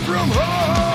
from home.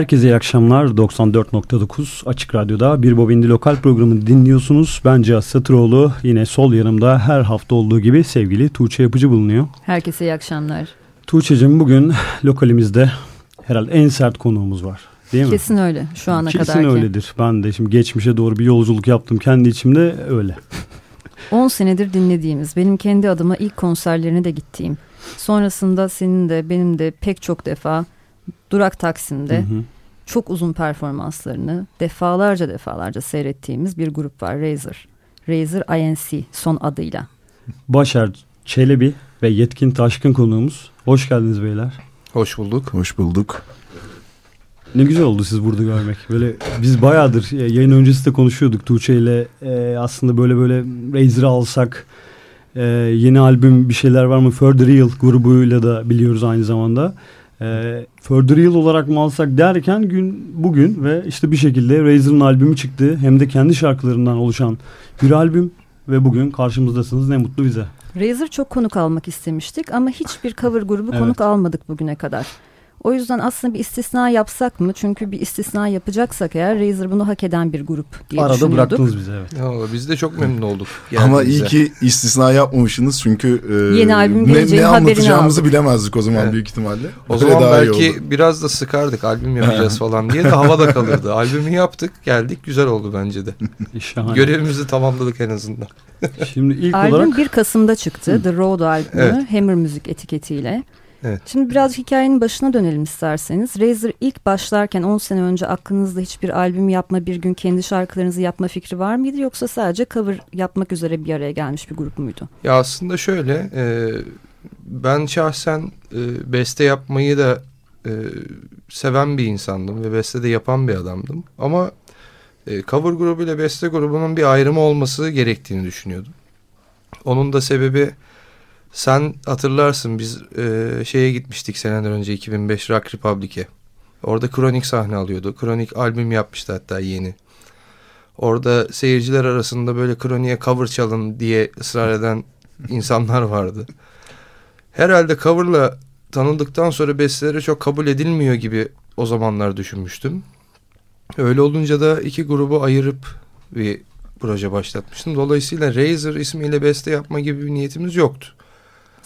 Herkese iyi akşamlar. 94.9 Açık Radyo'da Bir Bobindi Lokal programını dinliyorsunuz. Ben Cihaz Satıroğlu. Yine sol yanımda her hafta olduğu gibi sevgili Tuğçe Yapıcı bulunuyor. Herkese iyi akşamlar. Tuğçe'cim bugün lokalimizde herhalde en sert konuğumuz var. Değil mi? Kesin öyle şu ana kadar. Kesin öyledir. Ben de şimdi geçmişe doğru bir yolculuk yaptım kendi içimde öyle. 10 senedir dinlediğimiz, benim kendi adıma ilk konserlerine de gittiğim Sonrasında senin de benim de pek çok defa Durak Taksim'de Hı hı. çok uzun performanslarını defalarca defalarca seyrettiğimiz bir grup var Razer. Razer INC son adıyla. Başar Çelebi ve Yetkin Taşkın konuğumuz. Hoş geldiniz beyler. Hoş bulduk. Hoş bulduk. Ne güzel oldu siz burada görmek. Böyle biz bayağıdır e, yayın öncesi de konuşuyorduk Tuğçe ile e, aslında böyle böyle Razer'ı alsak e, yeni albüm bir şeyler var mı? Further Real grubuyla da biliyoruz aynı zamanda. E, Further Real olarak mı alsak derken gün bugün ve işte bir şekilde Razer'ın albümü çıktı. Hem de kendi şarkılarından oluşan bir albüm ve bugün karşımızdasınız ne mutlu bize. Razer çok konuk almak istemiştik ama hiçbir cover grubu Evet. konuk almadık bugüne kadar. O yüzden aslında bir istisna yapsak mı? Çünkü bir istisna yapacaksak eğer Razer bunu hak eden bir grup diye Arada bıraktınız bizi evet. Ya, biz de çok memnun olduk. Ama iyi ki istisna yapmamışsınız çünkü e, Yeni albüm ne, ne haberini anlatacağımızı aldık. bilemezdik o zaman Evet. büyük ihtimalle. O Böyle zaman daha iyi belki oldu. biraz da sıkardık albüm yapacağız falan diye de havada kalırdı. Albümü yaptık geldik güzel oldu bence de. Şahane. Görevimizi tamamladık en azından. Şimdi ilk Albüm olarak 1 Kasım'da çıktı. The Road albümü Evet. Hammer Müzik etiketiyle. Evet. Şimdi biraz hikayenin başına dönelim isterseniz. Razer ilk başlarken 10 sene önce aklınızda hiçbir albüm yapma, bir gün kendi şarkılarınızı yapma fikri var mıydı? Yoksa sadece cover yapmak üzere bir araya gelmiş bir grup muydu? Ya aslında şöyle e, ben şahsen e, beste yapmayı da e, seven bir insandım ve beste de yapan bir adamdım. Ama e, cover grubu ile beste grubunun bir ayrımı olması gerektiğini düşünüyordum. Onun da sebebi sen hatırlarsın biz e, şeye gitmiştik seneler önce 2005 Rock Republic'e. Orada Kronik sahne alıyordu. Kronik albüm yapmıştı hatta yeni. Orada seyirciler arasında böyle Kronik'e cover çalın diye ısrar eden insanlar vardı. Herhalde coverla tanındıktan sonra besteleri çok kabul edilmiyor gibi o zamanlar düşünmüştüm. Öyle olunca da iki grubu ayırıp bir proje başlatmıştım. Dolayısıyla Razer ismiyle beste yapma gibi bir niyetimiz yoktu.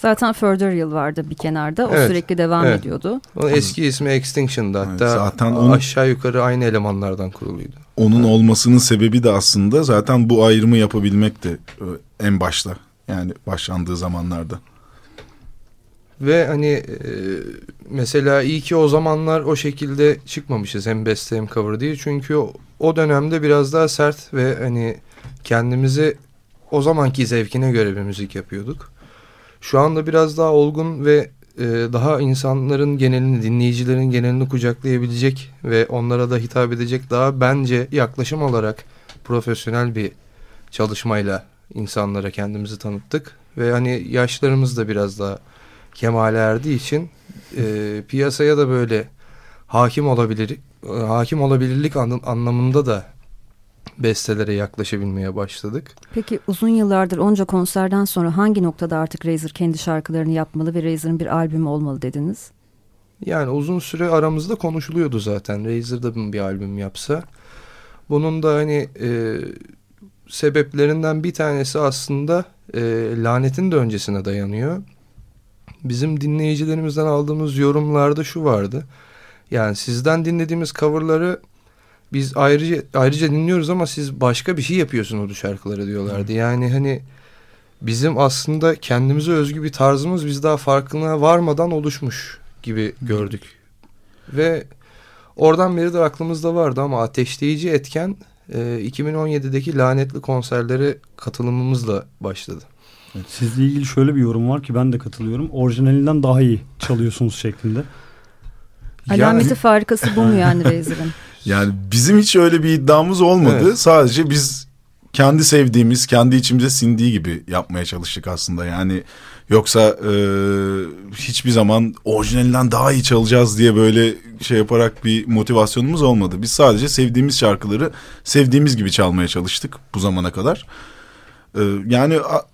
Zaten Further Real vardı bir kenarda. O Evet, sürekli devam evet. ediyordu. Onun eski ismi Extinction'dı Evet, hatta zaten onu- aşağı yukarı aynı elemanlardan kuruluydu. Onun olmasının sebebi de aslında zaten bu ayrımı yapabilmekti e, en başta. Yani başlandığı zamanlarda. Ve hani e, mesela iyi ki o zamanlar o şekilde çıkmamışız hem beste hem cover diye. Çünkü o, o dönemde biraz daha sert ve hani kendimizi o zamanki zevkine göre bir müzik yapıyorduk. Şu anda biraz daha olgun ve e, daha insanların genelini, dinleyicilerin genelini kucaklayabilecek ve onlara da hitap edecek daha bence yaklaşım olarak profesyonel bir çalışmayla insanlara kendimizi tanıttık. Ve hani yaşlarımız da biraz daha kemale erdiği için e, piyasaya da böyle hakim olabilir hakim olabilirlik an- anlamında da bestelere yaklaşabilmeye başladık. Peki uzun yıllardır onca konserden sonra hangi noktada artık Razer kendi şarkılarını yapmalı ve Razer'ın bir albümü olmalı dediniz? Yani uzun süre aramızda konuşuluyordu zaten. Razer da bir albüm yapsa. Bunun da hani e, sebeplerinden bir tanesi aslında e, lanetin de öncesine dayanıyor. Bizim dinleyicilerimizden aldığımız yorumlarda şu vardı. Yani sizden dinlediğimiz coverları biz ayrıca ayrıca dinliyoruz ama siz başka bir şey yapıyorsunuz bu şarkıları diyorlardı. Yani hani bizim aslında kendimize özgü bir tarzımız biz daha farkına varmadan oluşmuş gibi gördük. Ve oradan beri de aklımızda vardı ama ateşleyici etken e, 2017'deki lanetli konserlere katılımımızla başladı. Sizle ilgili şöyle bir yorum var ki ben de katılıyorum. Orijinalinden daha iyi çalıyorsunuz şeklinde. Alameti farikası bu mu yani Razer'ın? Yani bizim hiç öyle bir iddiamız olmadı. Evet. Sadece biz kendi sevdiğimiz, kendi içimize sindiği gibi yapmaya çalıştık aslında. Yani yoksa e, hiçbir zaman orijinalinden daha iyi çalacağız diye böyle şey yaparak bir motivasyonumuz olmadı. Biz sadece sevdiğimiz şarkıları sevdiğimiz gibi çalmaya çalıştık bu zamana kadar. E, yani a-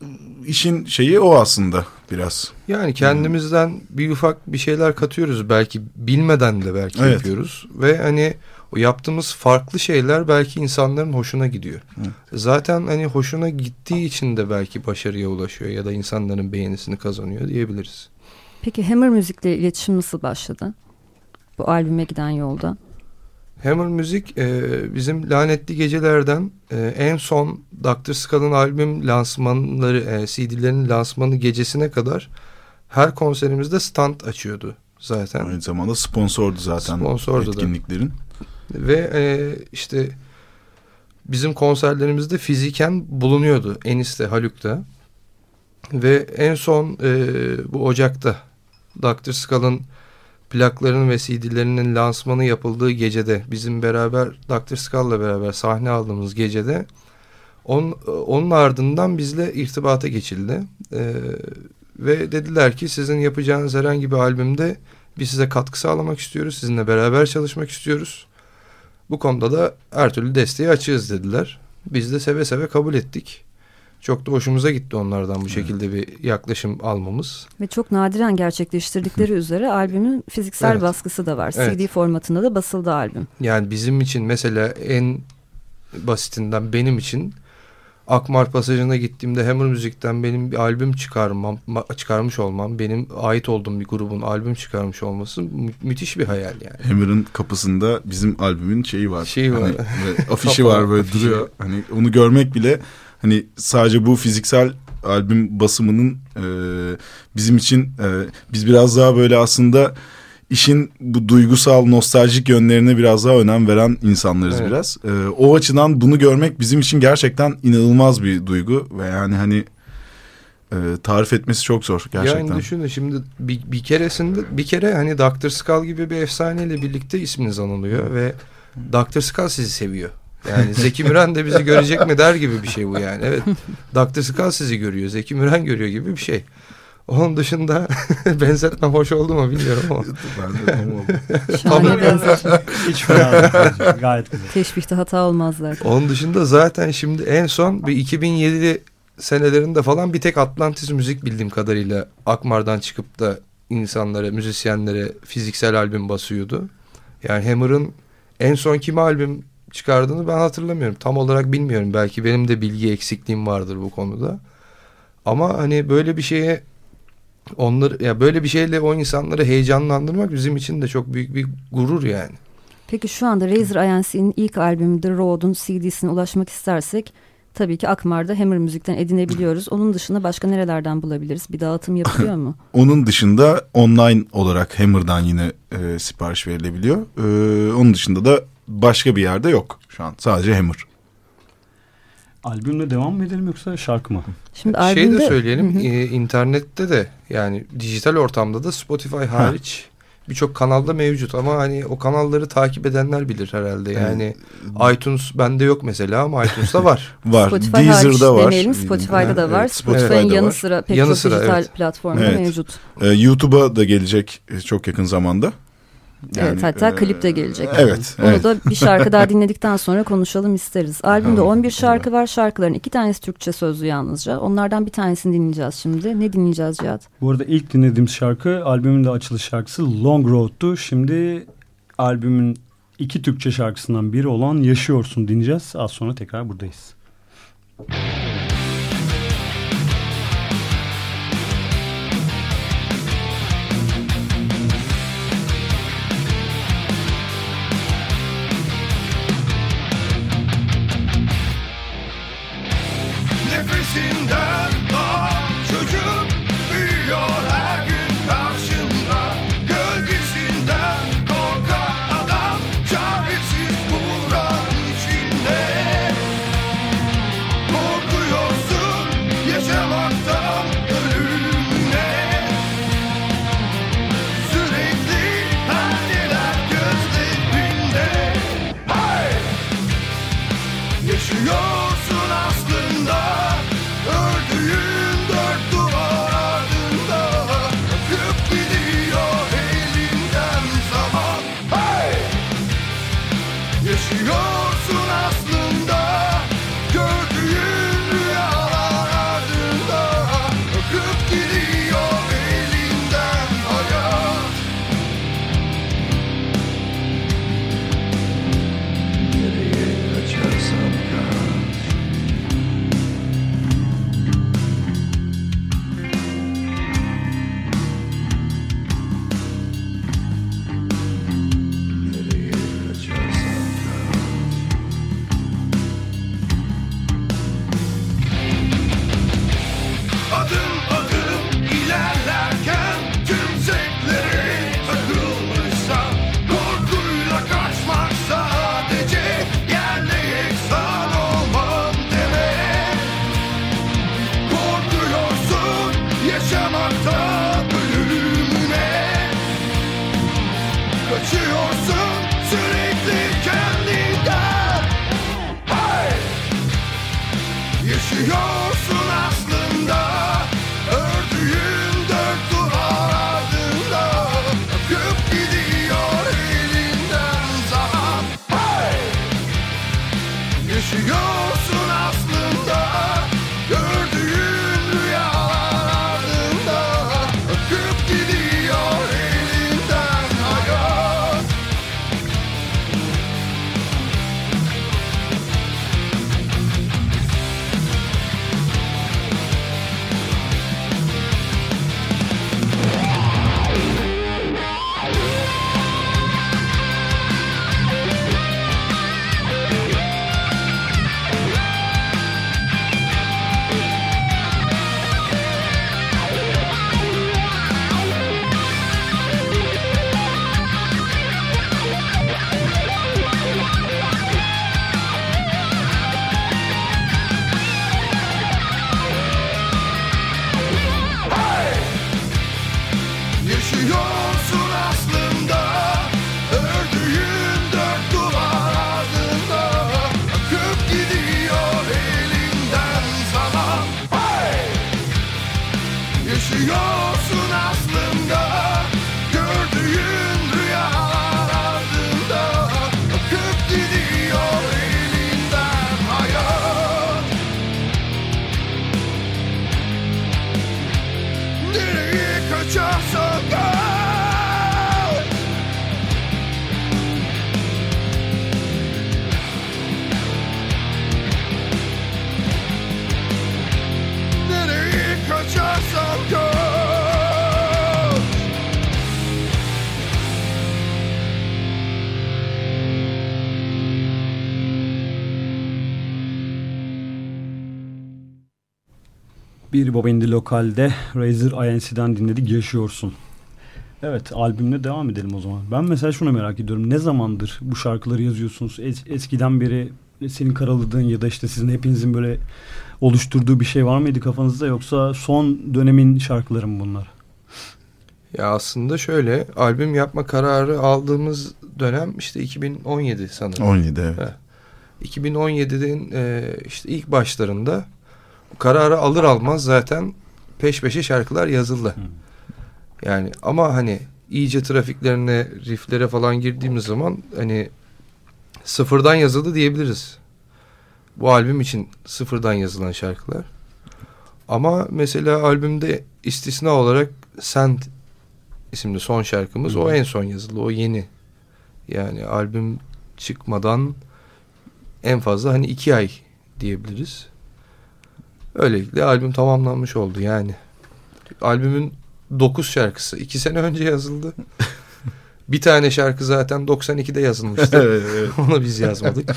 işin şeyi o aslında biraz. Yani kendimizden bir ufak bir şeyler katıyoruz belki bilmeden de belki Evet. yapıyoruz ve hani o yaptığımız farklı şeyler belki insanların hoşuna gidiyor. Evet. Zaten hani hoşuna gittiği için de belki başarıya ulaşıyor ya da insanların beğenisini kazanıyor diyebiliriz. Peki Hammer Müzik'le iletişim nasıl başladı? Bu albüme giden yolda. Hammer Müzik e, bizim lanetli gecelerden e, en son Dr. Skull'ın albüm lansmanları, e, CD'lerin lansmanı gecesine kadar her konserimizde stand açıyordu zaten. Aynı zamanda sponsordu zaten Sponsordu etkinliklerin. Da. Ve e, işte bizim konserlerimizde fiziken bulunuyordu Enis'te, Haluk'ta. Ve en son e, bu Ocak'ta Dr. Skull'ın plaklarının ve CD'lerinin lansmanı yapıldığı gecede bizim beraber Dr. Skull'la beraber sahne aldığımız gecede on, onun ardından bizle irtibata geçildi. E, ve dediler ki sizin yapacağınız herhangi bir albümde biz size katkı sağlamak istiyoruz. Sizinle beraber çalışmak istiyoruz. Bu konuda da her türlü desteği açığız dediler. Biz de seve seve kabul ettik. Çok da hoşumuza gitti onlardan bu şekilde bir yaklaşım almamız. Ve çok nadiren gerçekleştirdikleri üzere albümün fiziksel Evet. baskısı da var. Evet. CD formatında da basıldı albüm. Yani bizim için mesela en basitinden benim için Akmar Pasajı'na gittiğimde Hammer Müzik'ten benim bir albüm çıkarmam, ma- çıkarmış olmam, benim ait olduğum bir grubun albüm çıkarmış olması mü- müthiş bir hayal yani. Hammer'ın kapısında bizim albümün şeyi var. Şeyi var. Hani böyle afişi var böyle afişi. duruyor. Hani onu görmek bile hani sadece bu fiziksel albüm basımının e, bizim için e, biz biraz daha böyle aslında işin bu duygusal nostaljik yönlerine biraz daha önem veren insanlarız Evet. biraz. E, o açıdan bunu görmek bizim için gerçekten inanılmaz bir duygu ve yani hani e, tarif etmesi çok zor gerçekten. Yani düşünün şimdi bir, bir keresinde bir kere hani Dr. Skull gibi bir efsaneyle birlikte isminiz anılıyor ve Dr. Skull sizi seviyor. Yani Zeki Müren de bizi görecek mi der gibi bir şey bu yani. Evet Dr. Skull sizi görüyor. Zeki Müren görüyor gibi bir şey. Onun dışında benzetme hoş oldu mu bilmiyorum ama. Ben de tam oldu. Hiç fena değil. bence. Gayet güzel. Teşbihte hata olmazlar. Onun dışında zaten şimdi en son bir 2007 senelerinde falan bir tek Atlantis müzik bildiğim kadarıyla Akmar'dan çıkıp da insanlara, müzisyenlere fiziksel albüm basıyordu. Yani Hammer'ın en son kime albüm çıkardığını ben hatırlamıyorum. Tam olarak bilmiyorum. Belki benim de bilgi eksikliğim vardır bu konuda. Ama hani böyle bir şeye onları ya böyle bir şeyle o insanları heyecanlandırmak bizim için de çok büyük bir gurur yani. Peki şu anda Razer INC'nin ilk albümü The Road'un CD'sine ulaşmak istersek tabii ki Akmar'da Hammer Müzik'ten edinebiliyoruz. Onun dışında başka nerelerden bulabiliriz? Bir dağıtım yapılıyor mu? Onun dışında online olarak Hammer'dan yine e, sipariş verilebiliyor. E, onun dışında da başka bir yerde yok şu an. Sadece Hammer. Albümle devam mı edelim yoksa şarkı mı? Şimdi Şey albümde de söyleyelim e, internette de yani dijital ortamda da Spotify hariç birçok kanalda mevcut ama hani o kanalları takip edenler bilir herhalde yani iTunes bende yok mesela ama iTunes'ta var. Var. Spotify Deezer'da var. demeyelim Spotify'da da var. Evet, Spotify'ın Spotify'da yanı var. sıra pek Yanı çok sıra, dijital evet. platformda Evet. mevcut. E, YouTube'a da gelecek e, çok yakın zamanda. Evet hatta e, klip de gelecek. Evet. Onu evet. da bir şarkı daha dinledikten sonra konuşalım isteriz. Albümde Tamam, 11 şarkı var. Şarkıların iki tanesi Türkçe sözlü yalnızca. Onlardan bir tanesini dinleyeceğiz şimdi. Ne dinleyeceğiz Cihat? Bu arada ilk dinlediğimiz şarkı albümün de açılış şarkısı Long Road'tu. Şimdi albümün iki Türkçe şarkısından biri olan Yaşıyorsun dinleyeceğiz. Az sonra tekrar buradayız. Nefesinden Bir Bobendi Lokal'de Razer INC'den dinledik Yaşıyorsun. Evet albümle devam edelim o zaman. Ben mesela şunu merak ediyorum. Ne zamandır bu şarkıları yazıyorsunuz? Es- eskiden beri senin karaladığın ya da işte sizin hepinizin böyle oluşturduğu bir şey var mıydı kafanızda yoksa son dönemin şarkıları mı bunlar? Ya aslında şöyle albüm yapma kararı aldığımız dönem işte 2017 sanırım. 17 evet. Evet. 2017'den e, işte ilk başlarında kararı alır almaz zaten peş peşe şarkılar yazıldı. Yani ama hani iyice trafiklerine, rifflere falan girdiğimiz zaman hani sıfırdan yazıldı diyebiliriz. Bu albüm için sıfırdan yazılan şarkılar. Ama mesela albümde istisna olarak Send isimli son şarkımız o en son yazılı, o yeni. Yani albüm çıkmadan en fazla hani iki ay diyebiliriz. Öylelikle albüm tamamlanmış oldu yani. Albümün 9 şarkısı 2 sene önce yazıldı. bir tane şarkı zaten 92'de yazılmıştı. Evet, evet. Onu biz yazmadık.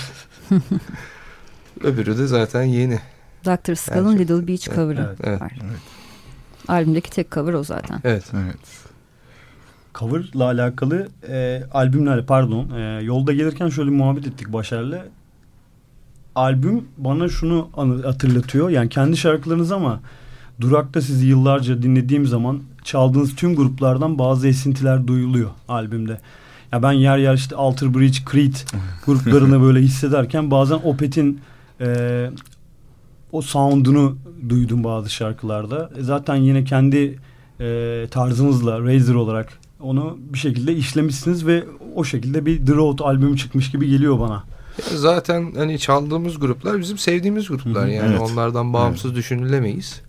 Öbürü de zaten yeni. Dr. Skull'ın Bence. Little Beach cover'ı Evet. var. Albümdeki tek cover o zaten. Evet. evet. Cover'la alakalı e, albümlerle pardon e, yolda gelirken şöyle bir muhabbet ettik Başar'la. Albüm bana şunu hatırlatıyor. Yani kendi şarkılarınız ama durakta sizi yıllarca dinlediğim zaman çaldığınız tüm gruplardan bazı esintiler duyuluyor albümde. Ya ben yer yer işte Alter Bridge, Creed gruplarını böyle hissederken bazen Opeth'in e, o sound'unu duydum bazı şarkılarda. E, zaten yine kendi e, tarzınızla Razer olarak onu bir şekilde işlemişsiniz ve o şekilde bir The Road albümü çıkmış gibi geliyor bana. Zaten hani çaldığımız gruplar bizim sevdiğimiz gruplar yani evet. onlardan bağımsız düşünülemeyiz.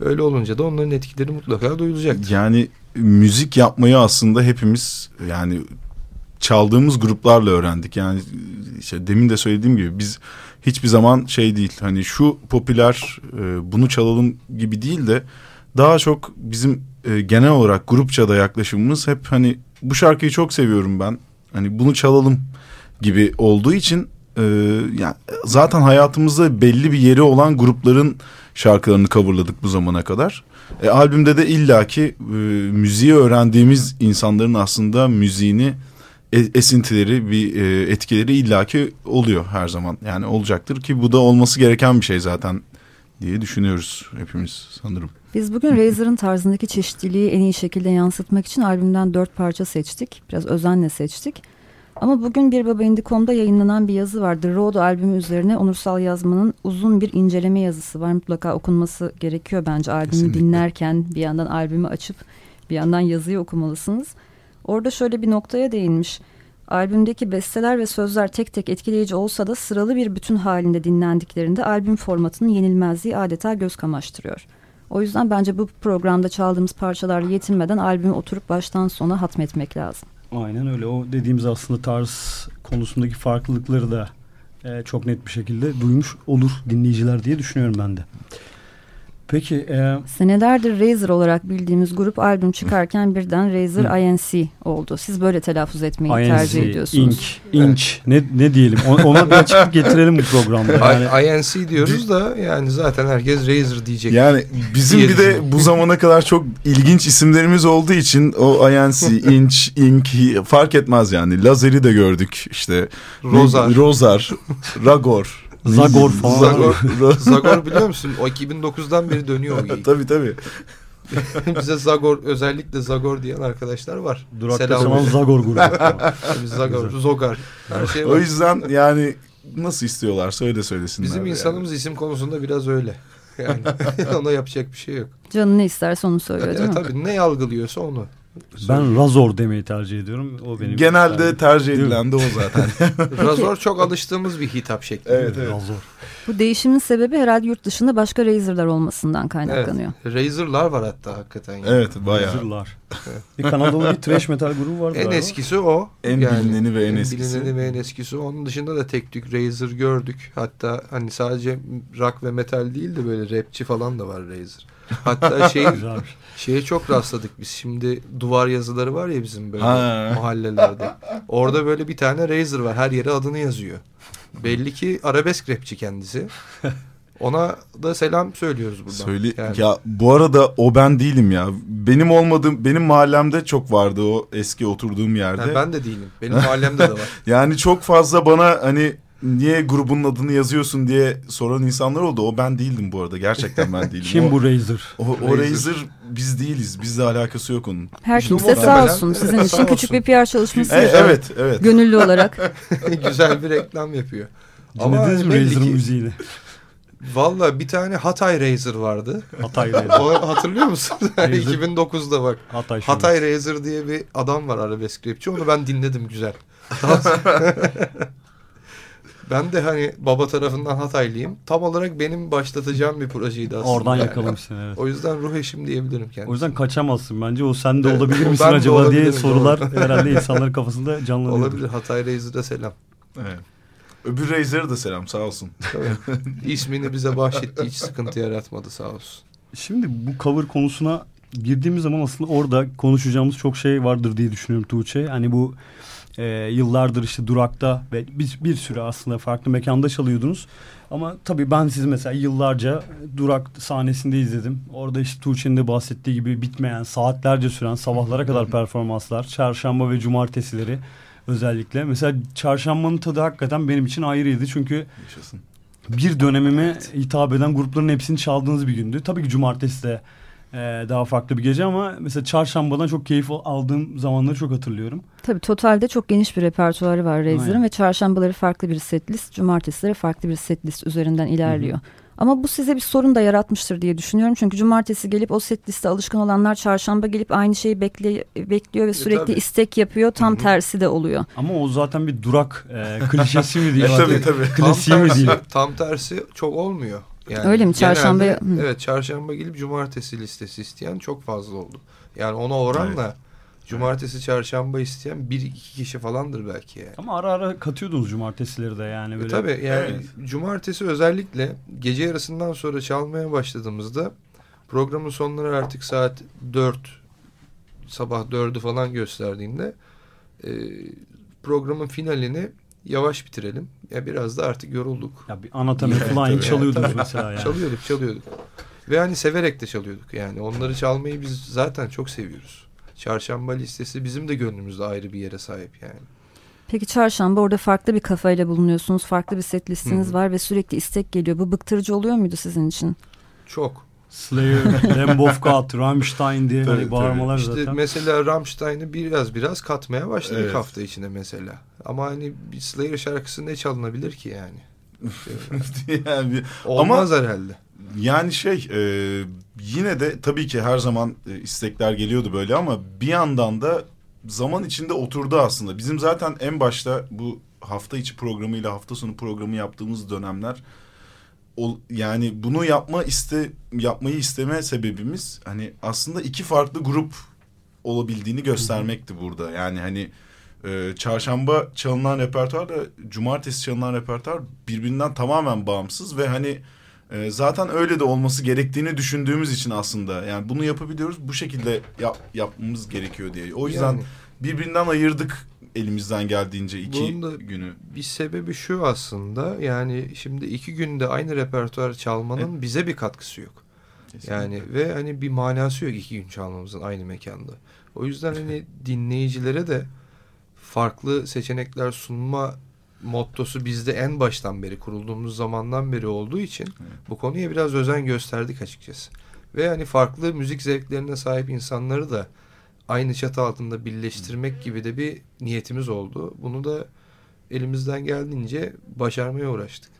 Öyle olunca da onların etkileri mutlaka duyulacaktır. Yani müzik yapmayı aslında hepimiz yani çaldığımız gruplarla öğrendik. Yani işte demin de söylediğim gibi biz hiçbir zaman şey değil hani şu popüler e, bunu çalalım gibi değil de daha çok bizim e, genel olarak grupça da yaklaşımımız hep hani bu şarkıyı çok seviyorum ben. Hani bunu çalalım gibi olduğu için e, yani zaten hayatımızda belli bir yeri olan grupların şarkılarını coverladık bu zamana kadar. E, albümde de illaki e, müziği öğrendiğimiz insanların aslında müziğini e- esintileri bir e, etkileri illaki oluyor her zaman. Yani olacaktır ki bu da olması gereken bir şey zaten diye düşünüyoruz hepimiz sanırım. Biz bugün Razer'ın tarzındaki çeşitliliği en iyi şekilde yansıtmak için albümden dört parça seçtik. Biraz özenle seçtik. Ama bugün Bir Baba Indicom'da yayınlanan bir yazı var. The Road albümü üzerine Onursal Yazman'ın uzun bir inceleme yazısı var. Mutlaka okunması gerekiyor bence albümü Kesinlikle. dinlerken bir yandan albümü açıp bir yandan yazıyı okumalısınız. Orada şöyle bir noktaya değinmiş. Albümdeki besteler ve sözler tek tek etkileyici olsa da sıralı bir bütün halinde dinlendiklerinde albüm formatının yenilmezliği adeta göz kamaştırıyor. O yüzden bence bu programda çaldığımız parçalarla yetinmeden albümü oturup baştan sona hatmetmek lazım. Aynen öyle. O dediğimiz aslında tarz konusundaki farklılıkları da e, çok net bir şekilde duymuş olur dinleyiciler diye düşünüyorum ben de. Peki e, Senelerdir Razer olarak bildiğimiz grup albüm çıkarken birden Razer INC oldu. Siz böyle telaffuz etmeyi tercih INC, ediyorsunuz. Ink, Inch ne, ne diyelim ona bir açıklık getirelim bu programda. Yani, INC diyoruz da yani zaten herkes Razer diyecek. Yani bizim bir de bu zamana kadar çok ilginç isimlerimiz olduğu için o INC, Inch, Ink fark etmez yani. Lazer'i de gördük işte. Rozar. Rozar, Ragor. Zagor falan. Zagor, Zagor biliyor musun? O 2009'dan beri dönüyor o geyik. tabii tabii. Bize Zagor özellikle Zagor diyen arkadaşlar var. Durakta Selam zaman. Zagor grubu. Biz Zagor, Zogar. Her şey O var. yüzden yani nasıl istiyorlar söyle söylesinler. Bizim yani. insanımız isim konusunda biraz öyle. Yani ona yapacak bir şey yok. Canı ne isterse onu söylüyor değil Evet, mi? tabii ne algılıyorsa onu. Ben Razor demeyi tercih ediyorum. O benim Genelde yani, tercih edilen de o zaten. Razor çok alıştığımız bir hitap şekli. Evet, evet. Razor. Bu değişimin sebebi herhalde yurt dışında başka Razer'lar olmasından kaynaklanıyor. Razor'lar var hatta hakikaten. yani. evet bayağı. Razorlar. bir Kanadalı bir thrash metal grubu vardı. En eskisi o. En bilineni ve en eskisi. bilineni ve en eskisi. Onun dışında da tek tük Razer gördük. Hatta hani sadece rock ve metal değil de böyle rapçi falan da var Razer. Hatta şey şeye çok rastladık biz. Şimdi duvar yazıları var ya bizim böyle Ha. mahallelerde. Orada böyle bir tane Razer var. Her yere adını yazıyor. Belli ki arabesk rapçi kendisi. Ona da selam söylüyoruz buradan. Söyle Yani ya bu arada o ben değilim ya. Benim olmadığım benim mahallemde çok vardı o eski oturduğum yerde. ha, ben de değilim. Benim mahallemde de var. Yani çok fazla bana hani niye grubun adını yazıyorsun diye soran insanlar oldu. O ben değildim bu arada. Gerçekten ben değilim. Kim o, bu Razor? O, o Razer. Razer biz değiliz. Bizle alakası yok onun. Her kimse sağ olsun. Sizin için sağ küçük olsun. bir PR çalışması E, evet evet. Gönüllü olarak. Güzel bir reklam yapıyor. Ama Dinlediniz mi ki- müziğini? Valla bir tane Hatay Razer vardı. Hatay Razor. O hatırlıyor musun? Razer. 2009'da bak. Hatay şubesi. Hatay Razer diye bir adam var arabesk rapçi. Onu ben dinledim güzel. Ben de hani baba tarafından Hataylıyım. Tam olarak benim başlatacağım bir projeydi aslında. Oradan yani. yakalamışsın evet. O yüzden ruh eşim diyebilirim kendisine. O yüzden kaçamazsın bence. O sen de Evet, olabilir misin ben de acaba diye sorular doğru. herhalde insanların kafasında canlanıyor. Olabilir. Hatay Razer'a selam. evet. Öbür Razer'a da selam sağ olsun. Tabii. İsmini bize bahşetti. Hiç sıkıntı yaratmadı sağ olsun. Şimdi bu cover konusuna girdiğimiz zaman aslında orada konuşacağımız çok şey vardır diye düşünüyorum Tuğçe. Hani bu e, yıllardır işte durakta ve biz bir süre aslında farklı mekanda çalıyordunuz. Ama tabii ben sizi mesela yıllarca durak sahnesinde izledim. Orada işte Tuğçe'nin de bahsettiği gibi bitmeyen, saatlerce süren, sabahlara kadar performanslar. Çarşamba ve cumartesileri özellikle. Mesela çarşambanın tadı hakikaten benim için ayrıydı. Çünkü Yaşasın. bir dönemime hitap eden grupların hepsini çaldığınız bir gündü. Tabii ki cumartesi de e, daha farklı bir gece ama mesela çarşambadan çok keyif aldığım zamanları çok hatırlıyorum. Tabii totalde çok geniş bir repertuarı var Razer'ın ve çarşambaları farklı bir setlist, cumartesileri farklı bir setlist üzerinden ilerliyor. Ama bu size bir sorun da yaratmıştır diye düşünüyorum. Çünkü cumartesi gelip o setliste alışkın olanlar çarşamba gelip aynı şeyi bekle, bekliyor ve sürekli tabii. istek yapıyor. Tam Hı hı. tersi de oluyor. Ama o zaten bir durak e, klişesi mi E, diyeyim tabii tabii. Klasiği mi tersi, diyeyim? tam tersi çok olmuyor. Yani Öyle mi? Çarşamba- genelde-. Evet çarşamba gelip cumartesi listesi isteyen çok fazla oldu. Yani ona oranla cumartesi çarşamba isteyen bir iki kişi falandır belki yani. Ama ara ara katıyordunuz cumartesileri de yani E böyle. tabii yani Evet. cumartesi özellikle gece yarısından sonra çalmaya başladığımızda programın sonları artık saat 4 sabah 4'ü falan gösterdiğinde e, programın finalini yavaş bitirelim. Ya biraz da artık yorulduk. Ya bir anatomy flying tabii. çalıyordunuz Tabii. mesela yani. Çalıyorduk çalıyorduk. Ve hani severek de çalıyorduk yani. Onları çalmayı biz zaten çok seviyoruz. Çarşamba listesi bizim de gönlümüzde ayrı bir yere sahip yani. Peki çarşamba orada farklı bir kafayla bulunuyorsunuz. Farklı bir set listiniz Hı hı. var ve sürekli istek geliyor. Bu bıktırıcı oluyor muydu sizin için? Çok. Slayer, Lamb of God, Rammstein diye Tabii, hani bağırmalar İşte zaten. mesela Rammstein'ı biraz biraz katmaya başladık Evet. hafta içinde mesela. Ama hani bir Slayer şarkısı ne çalınabilir ki yani? yani, bir- Olmaz herhalde. yani şey e, yine de tabii ki her zaman e, istekler geliyordu böyle ama bir yandan da zaman içinde oturdu aslında. Bizim zaten en başta bu hafta içi programıyla hafta sonu programı yaptığımız dönemler yani bunu yapma iste yapmayı isteme sebebimiz hani aslında iki farklı grup olabildiğini göstermekti burada. Yani hani e, çarşamba çalınan repertuarla cumartesi çalınan repertuar birbirinden tamamen bağımsız ve hani e, zaten öyle de olması gerektiğini düşündüğümüz için aslında yani bunu yapabiliyoruz bu şekilde yap, yapmamız gerekiyor diye. O yüzden Yani birbirinden ayırdık elimizden geldiğince iki Bunun da- günü. bir sebebi şu aslında yani şimdi iki günde aynı repertuar çalmanın bize bir katkısı yok. Yani ve hani bir manası yok iki gün çalmamızın aynı mekanda. O yüzden hani dinleyicilere de farklı seçenekler sunma mottosu bizde en baştan beri kurulduğumuz zamandan beri olduğu için bu konuya biraz özen gösterdik açıkçası. Ve hani farklı müzik zevklerine sahip insanları da aynı çatı altında birleştirmek gibi de bir niyetimiz oldu. Bunu da elimizden geldiğince başarmaya uğraştık.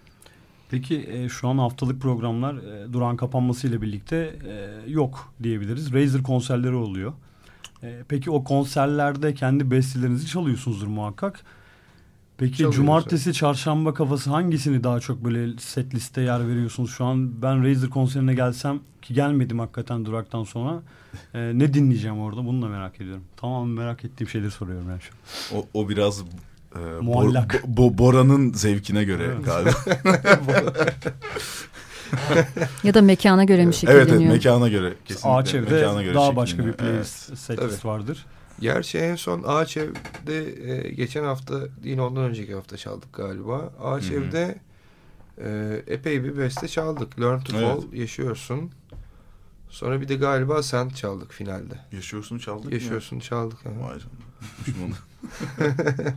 Peki e, şu an haftalık programlar e, duran kapanmasıyla birlikte e, yok diyebiliriz. Razer konserleri oluyor. E, peki o konserlerde kendi bestelerinizi çalıyorsunuzdur muhakkak. Peki Çalıyoruz, cumartesi, çarşamba kafası hangisini daha çok böyle set liste yer veriyorsunuz? Şu an ben Razer konserine gelsem ki gelmedim hakikaten duraktan sonra. E, ne dinleyeceğim orada bunu da merak ediyorum. Tamam merak ettiğim şeyleri soruyorum ben şu an. O, o biraz e, Muallak. Bo- Bo- Bora'nın zevkine göre Evet. galiba. Ya da mekana göre mi evet şekilleniyor? evet mekana göre. Kesinlikle. Ağaç evde mekana göre daha başka bir playlist set list Evet. vardır. Gerçi en son Ağaç Ev'de e, geçen hafta yine ondan önceki hafta çaldık galiba. Ağaç Hı hı. Ev'de e, epey bir beste çaldık. Learn to Evet. Fall, Yaşıyorsun. Sonra bir de galiba Sen çaldık finalde. Yaşıyorsun çaldık Yaşıyorsun çaldık. ha. mı? Vay canına.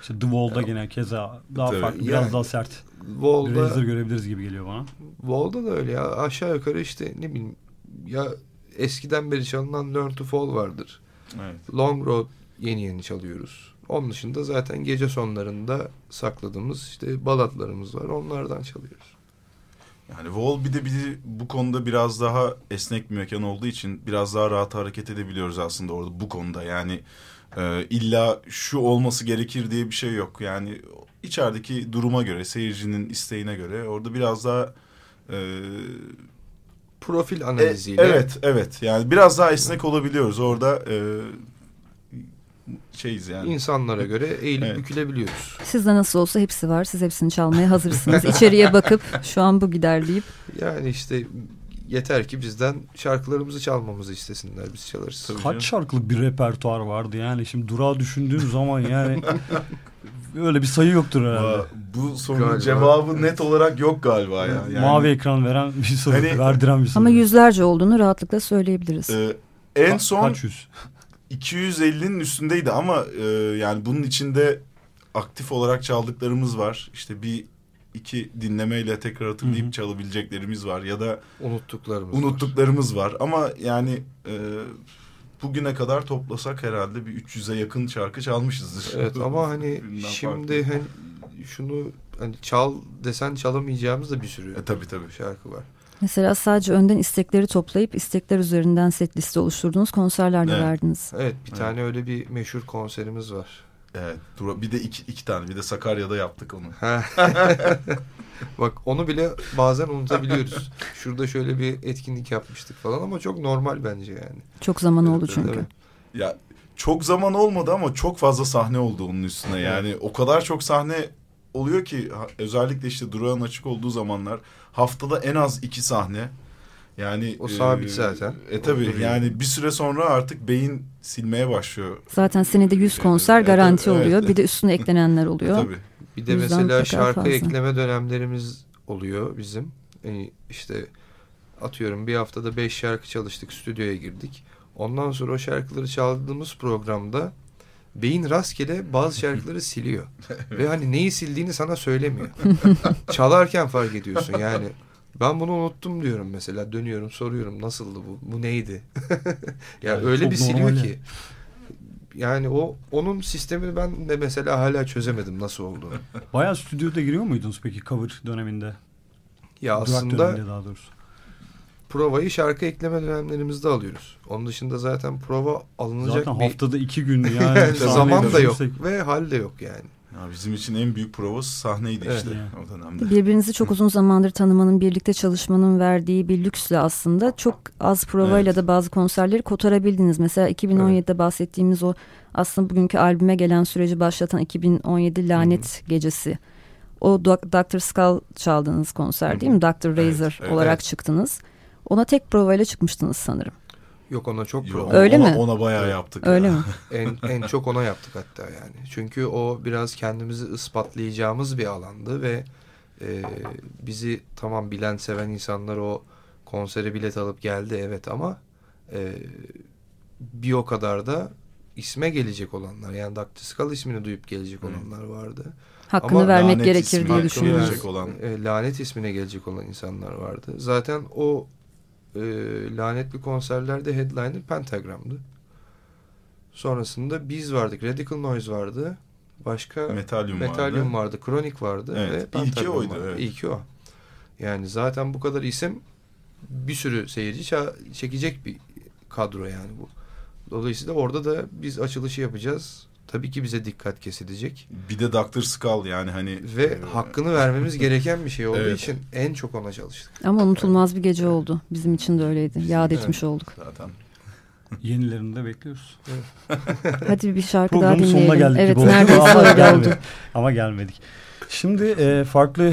İşte The Wall'da gene keza daha Tabii. farklı, biraz Yani- daha sert. Vol'da, Razer görebiliriz gibi geliyor bana. Vol'da da öyle ya. Aşağı yukarı işte ne bileyim ya eskiden beri çalınan Learn to Fall vardır. Evet. Long Road yeni yeni çalıyoruz. Onun dışında zaten gece sonlarında sakladığımız işte balatlarımız var. Onlardan çalıyoruz. Yani Vol bir de bir bu konuda biraz daha esnek bir mekan olduğu için biraz daha rahat hareket edebiliyoruz aslında orada bu konuda. Yani e, illa şu olması gerekir diye bir şey yok. Yani içerideki duruma göre, seyircinin isteğine göre orada biraz daha e, Profil e, analiziyle. evet, evet. Yani biraz daha esnek olabiliyoruz orada. E, şeyiz yani. insanlara göre eğilip Evet. bükülebiliyoruz. Sizde nasıl olsa hepsi var. Siz hepsini çalmaya hazırsınız. İçeriye bakıp şu an bu gider deyip Yani işte yeter ki bizden şarkılarımızı çalmamızı istesinler biz çalarız. Kaç şarkılık bir repertuar vardı yani şimdi durağı düşündüğün zaman yani öyle bir sayı yoktur herhalde. Bu sorunun Galiba. cevabı net olarak yok galiba ya. Yani, Mavi ekran veren bir soru, Hani- verdiren bir soru. ama yüzlerce olduğunu rahatlıkla söyleyebiliriz. e, en Ka- son Kaç yüz? 250'nin üstündeydi ama e, yani bunun içinde aktif olarak çaldıklarımız var. İşte bir iki dinlemeyle tekrar hatırlayıp Hı hı. çalabileceklerimiz var ya da Unuttuklarımız var. unuttuklarımız var. Ama yani e, bugüne kadar toplasak herhalde bir 300'e yakın şarkı çalmışızdır. Evet ama hani şimdi farklı. hani şunu hani çal desen çalamayacağımız da bir sürü E, tabii tabii. şarkı var. Mesela sadece önden istekleri toplayıp istekler üzerinden set liste oluşturduğunuz konserler de Evet. verdiniz. Evet bir Evet. tane öyle bir meşhur konserimiz var. Evet. Bir de iki, iki tane bir de Sakarya'da yaptık onu. Bak onu bile bazen unutabiliyoruz. Şurada şöyle bir etkinlik yapmıştık falan ama çok normal bence yani. Çok zaman oldu çünkü. evet. Ya çok zaman olmadı ama çok fazla sahne oldu onun üstüne. Yani o kadar çok sahne oluyor ki özellikle işte durağın açık olduğu zamanlar haftada en az iki sahne. Yani O sabit zaten. E O tabi duruyor. yani bir süre sonra artık beyin silmeye başlıyor. Zaten senede 100 konser Evet, garanti evet. oluyor. Bir de üstüne eklenenler E, oluyor. tabii. Bir de mesela şarkı fazla. ekleme dönemlerimiz oluyor bizim. Yani işte atıyorum bir haftada beş şarkı çalıştık, stüdyoya girdik. Ondan sonra o şarkıları çaldığımız programda beyin rastgele bazı şarkıları siliyor. Ve hani neyi sildiğini sana söylemiyor. Çalarken fark ediyorsun yani. Ben bunu unuttum diyorum mesela. Dönüyorum soruyorum nasıldı bu? Bu neydi? ya Yani öyle bir siliyor normal ki. Yani o onun sistemini ben de mesela hala çözemedim nasıl olduğunu. Bayağı stüdyoda giriyor muydunuz peki cover döneminde? Ya Durak aslında döneminde daha doğrusu. provayı şarkı ekleme dönemlerimizde alıyoruz. Onun dışında zaten prova alınacak Zaten bir haftada iki gün yani. Yani zaman da yok ve hal de yok yani. Ya bizim için en büyük provası sahneydi Evet. işte Yani. o dönemde. Birbirinizi çok uzun zamandır tanımanın, birlikte çalışmanın verdiği bir lüksle aslında çok az provayla Evet. da bazı konserleri kotarabildiniz. Mesela 2017'de bahsettiğimiz o aslında bugünkü albüme gelen süreci başlatan 2017 Lanet Gecesi. O Dr. Skull çaldığınız konser değil mi? Dr. Razor evet, olarak evet. çıktınız. Ona tek provayla çıkmıştınız sanırım. Yok ona çok Yo. Öyle ona, mi? Ona bayağı yaptık. Öyle ya. mi? en, en çok ona yaptık hatta yani. Çünkü o biraz kendimizi ispatlayacağımız bir alandı ve e, bizi tamam bilen seven insanlar o konsere bilet alıp geldi evet ama e, bir o kadar da isme gelecek olanlar yani. Skull ismini duyup gelecek Hı. olanlar vardı. Hakkını Ama vermek gerekir ismi diye düşünüyorum. olan. E, lanet ismine gelecek olan insanlar vardı. Zaten o e, lanetli konserlerde headliner Pentagram'dı. Sonrasında biz vardık. Radical Noise vardı. Başka Metalyum, Metalyum vardı. vardı. Kronik vardı. Evet, Ve ilki Pentagram oydu, vardı. evet. İlki o. Yani zaten bu kadar isim bir sürü seyirci çekecek bir kadro yani bu. Dolayısıyla orada da biz açılışı yapacağız. Tabii ki bize dikkat kesilecek. Bir de Dr. Skull yani hani. Ve e, hakkını vermemiz gereken bir şey olduğu Evet. için en çok ona çalıştık. Ama unutulmaz bir gece oldu. Bizim için de öyleydi. Yad Evet. etmiş olduk. Zaten. Yenilerini de bekliyoruz. Hadi bir şarkı daha Programın sonuna dinleyelim. geldik Evet gibi oldu. neredeyse Ama oldu. Ama gelmedik. Şimdi e, farklı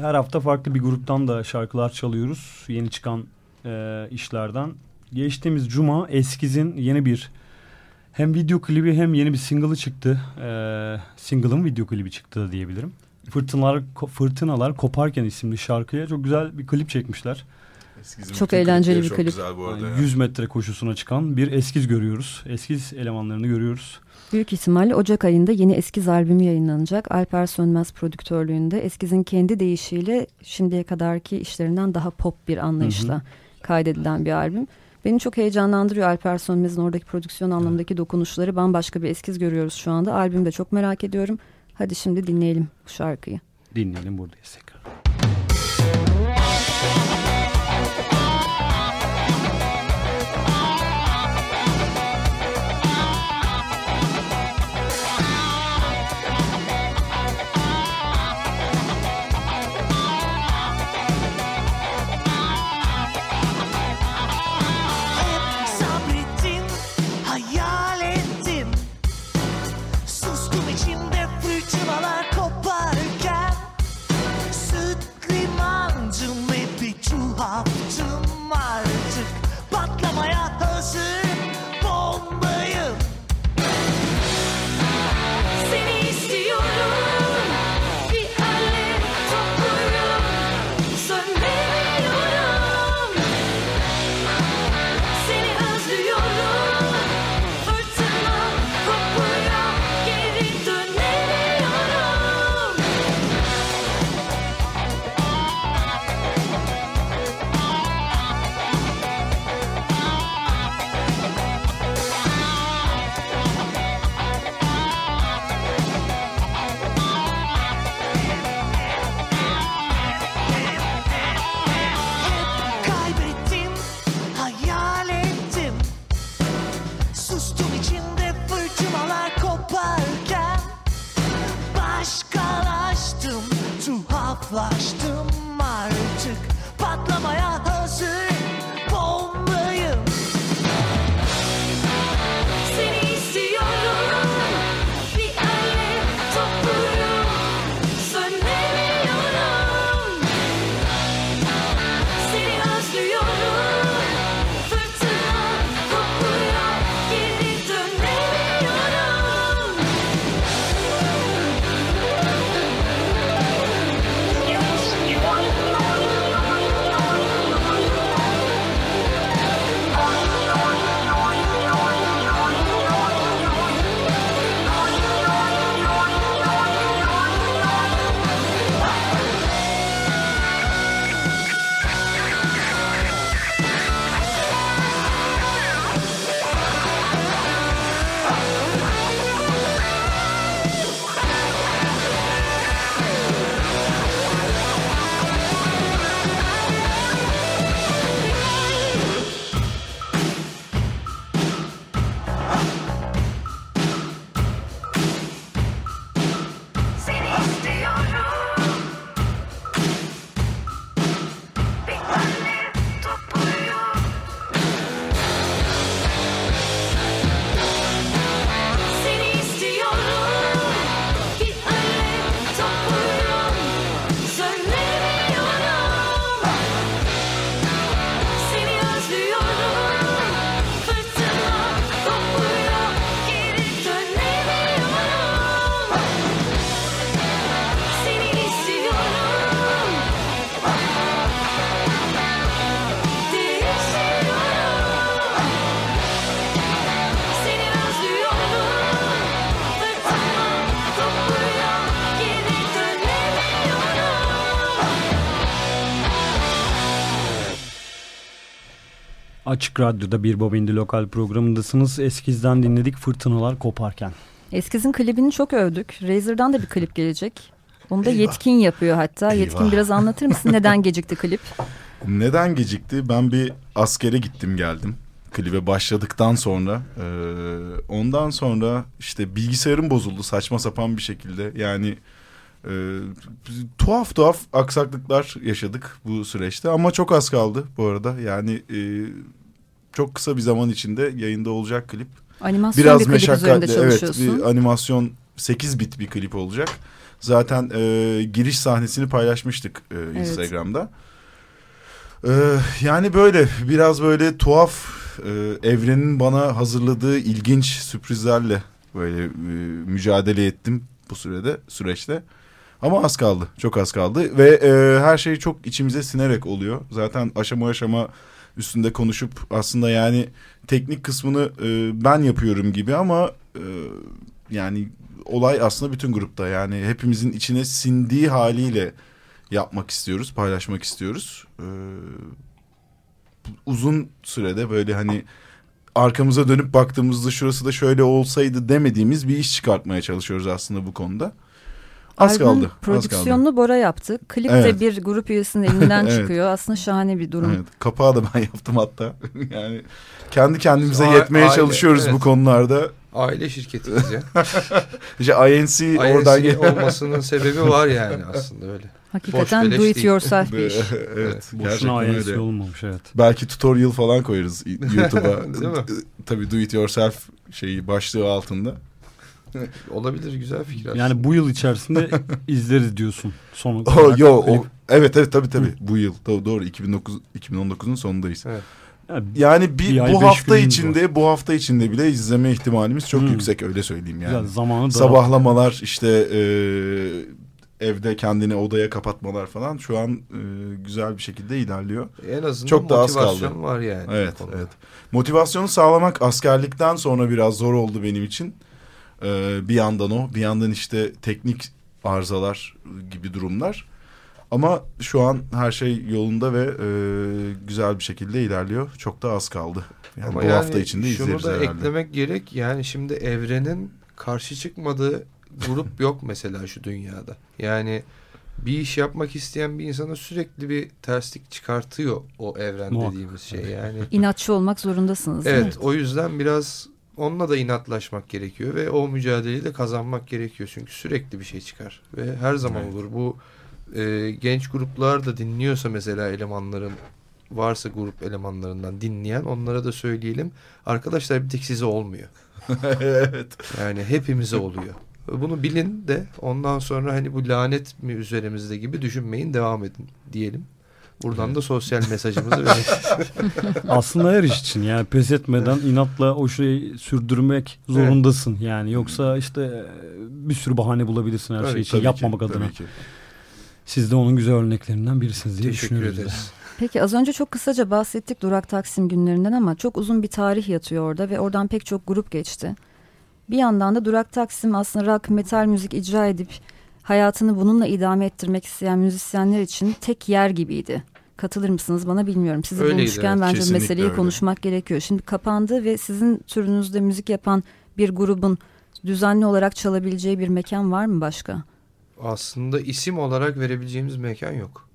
her hafta farklı bir gruptan da şarkılar çalıyoruz. Yeni çıkan e, işlerden. Geçtiğimiz cuma Eskiz'in yeni bir hem video klibi hem yeni bir single'ı çıktı. E, single'ın video klibi çıktı da diyebilirim. Fırtınalar, Ko- Fırtınalar Koparken isimli şarkıya çok güzel bir klip çekmişler. Eskiz'in Çok eğlenceli bir çok klip. güzel bu arada. Yani ya. 100 metre koşusuna çıkan bir eskiz görüyoruz. Eskiz elemanlarını görüyoruz. Büyük ihtimalle Ocak ayında yeni Eskiz albümü yayınlanacak. Alper Sönmez prodüktörlüğünde Eskiz'in kendi deyişiyle şimdiye kadarki işlerinden daha pop bir anlayışla kaydedilen bir albüm. Beni çok heyecanlandırıyor Alper Sönmez'in oradaki prodüksiyon anlamındaki dokunuşları. Bambaşka bir eskiz görüyoruz şu anda. Albümü de çok merak ediyorum. Hadi şimdi dinleyelim bu şarkıyı. Dinleyelim buradayız tekrar. Açık Radyo'da bir Bobindi lokal programındasınız. Eskizden dinledik Fırtınalar Koparken. Eskiz'in klibini çok övdük. Razor'dan da bir klip gelecek. Onu da Eyvah. Yetkin yapıyor hatta. Eyvah. Yetkin biraz anlatır mısın? Neden gecikti klip? Neden gecikti? Ben bir askere gittim geldim. Klibe başladıktan sonra. Ee, ondan sonra işte bilgisayarım bozuldu saçma sapan bir şekilde. Yani e, tuhaf tuhaf aksaklıklar yaşadık bu süreçte. Ama çok az kaldı bu arada. Yani e, çok kısa bir zaman içinde yayında olacak klip. Animasyon Biraz bir klip üzerinde meşakkatli. Evet bir animasyon 8 bit bir klip olacak. Zaten e, giriş sahnesini paylaşmıştık e, Instagram'da. E, yani böyle biraz böyle tuhaf e, evrenin bana hazırladığı ilginç sürprizlerle böyle e, mücadele ettim bu sürede süreçte. Ama az kaldı. Çok az kaldı. Ve e, her şey çok içimize sinerek oluyor. Zaten aşama aşama üstünde konuşup aslında yani teknik kısmını e, ben yapıyorum gibi ama e, yani olay aslında bütün grupta. Yani hepimizin içine sindiği haliyle yapmak istiyoruz, paylaşmak istiyoruz. E, uzun sürede böyle hani arkamıza dönüp baktığımızda şurası da şöyle olsaydı demediğimiz bir iş çıkartmaya çalışıyoruz aslında bu konuda. Az Albüm kaldı. Az kaldı. prodüksiyonunu Bora yaptı. Klip de Evet. bir grup üyesinin elinden Evet. çıkıyor. Aslında şahane bir durum. Evet, kapağı da ben yaptım hatta. yani kendi kendimize A- yetmeye aile, çalışıyoruz evet. bu konularda. Aile şirketiyiz ya. İşte INC oradan INC gel- olmasının sebebi var yani aslında öyle. Hakikaten do it yourself bir iş. evet, Boşuna gerçekten INC öyle. olmamış evet. Belki tutorial falan koyarız YouTube'a. Değil mi? Tabii do it yourself şeyi başlığı altında. Olabilir güzel fikir aslında. Yani bu yıl içerisinde izleriz diyorsun. Son Oh, yo, o, evet evet tabii tabii bu yıl doğru, doğru 2009 2019'un sonundayız. Evet. Yani Yani bir, Bir bu hafta içinde bu hafta içinde bile izleme ihtimalimiz çok Hmm. yüksek öyle söyleyeyim yani. güzel zamanı Sabahlamalar işte e, evde kendini odaya kapatmalar falan şu an e, güzel bir şekilde ilerliyor. En azından Çok da az motivasyon kaldı. var yani. Evet evet. Motivasyonu sağlamak askerlikten sonra biraz zor oldu benim için. E, bir yandan o bir yandan işte teknik arızalar gibi durumlar. Ama şu an her şey yolunda ve e, güzel bir şekilde ilerliyor. Çok da az kaldı. Yani Ama bu yani hafta içinde şunu izleriz da herhalde. eklemek gerek. Yani şimdi evrenin karşı çıkmadığı grup yok mesela şu dünyada. Yani bir iş yapmak isteyen bir insana sürekli bir terslik çıkartıyor o evren Muhakkak. dediğimiz şey. Yani İnatçı olmak zorundasınız. evet o yüzden biraz onunla da inatlaşmak gerekiyor ve o mücadeleyi de kazanmak gerekiyor. Çünkü sürekli bir şey çıkar ve her zaman Evet. olur. Bu e, genç gruplar da dinliyorsa mesela elemanların varsa grup elemanlarından dinleyen onlara da söyleyelim. Arkadaşlar bir tek size olmuyor. evet. Yani hepimize oluyor. Bunu bilin de ondan sonra hani bu lanet mi üzerimizde gibi düşünmeyin devam edin diyelim. Buradan da sosyal mesajımızı verelim. Aslında her iş için yani pes etmeden inatla o şeyi sürdürmek zorundasın yani. Yoksa işte e, bir sürü bahane bulabilirsin her Tabii, şey için Tabii ki, yapmamak adına. tabii ki. Siz de onun güzel örneklerinden birisiniz diye Teşekkür düşünüyoruz. ederiz. Peki az önce çok kısaca bahsettik Durak Taksim günlerinden ama çok uzun bir tarih yatıyor orada ve oradan pek çok grup geçti. Bir yandan da Durak Taksim aslında rock, metal müzik icra edip hayatını bununla idame ettirmek isteyen müzisyenler için tek yer gibiydi. Katılır mısınız bana bilmiyorum. Sizi Öyleydi, bulmuşken evet, bence meseleyi öyle. konuşmak gerekiyor. Şimdi kapandı ve sizin türünüzde müzik yapan bir grubun düzenli olarak çalabileceği bir mekan var mı başka? Aslında isim olarak verebileceğimiz mekan yok.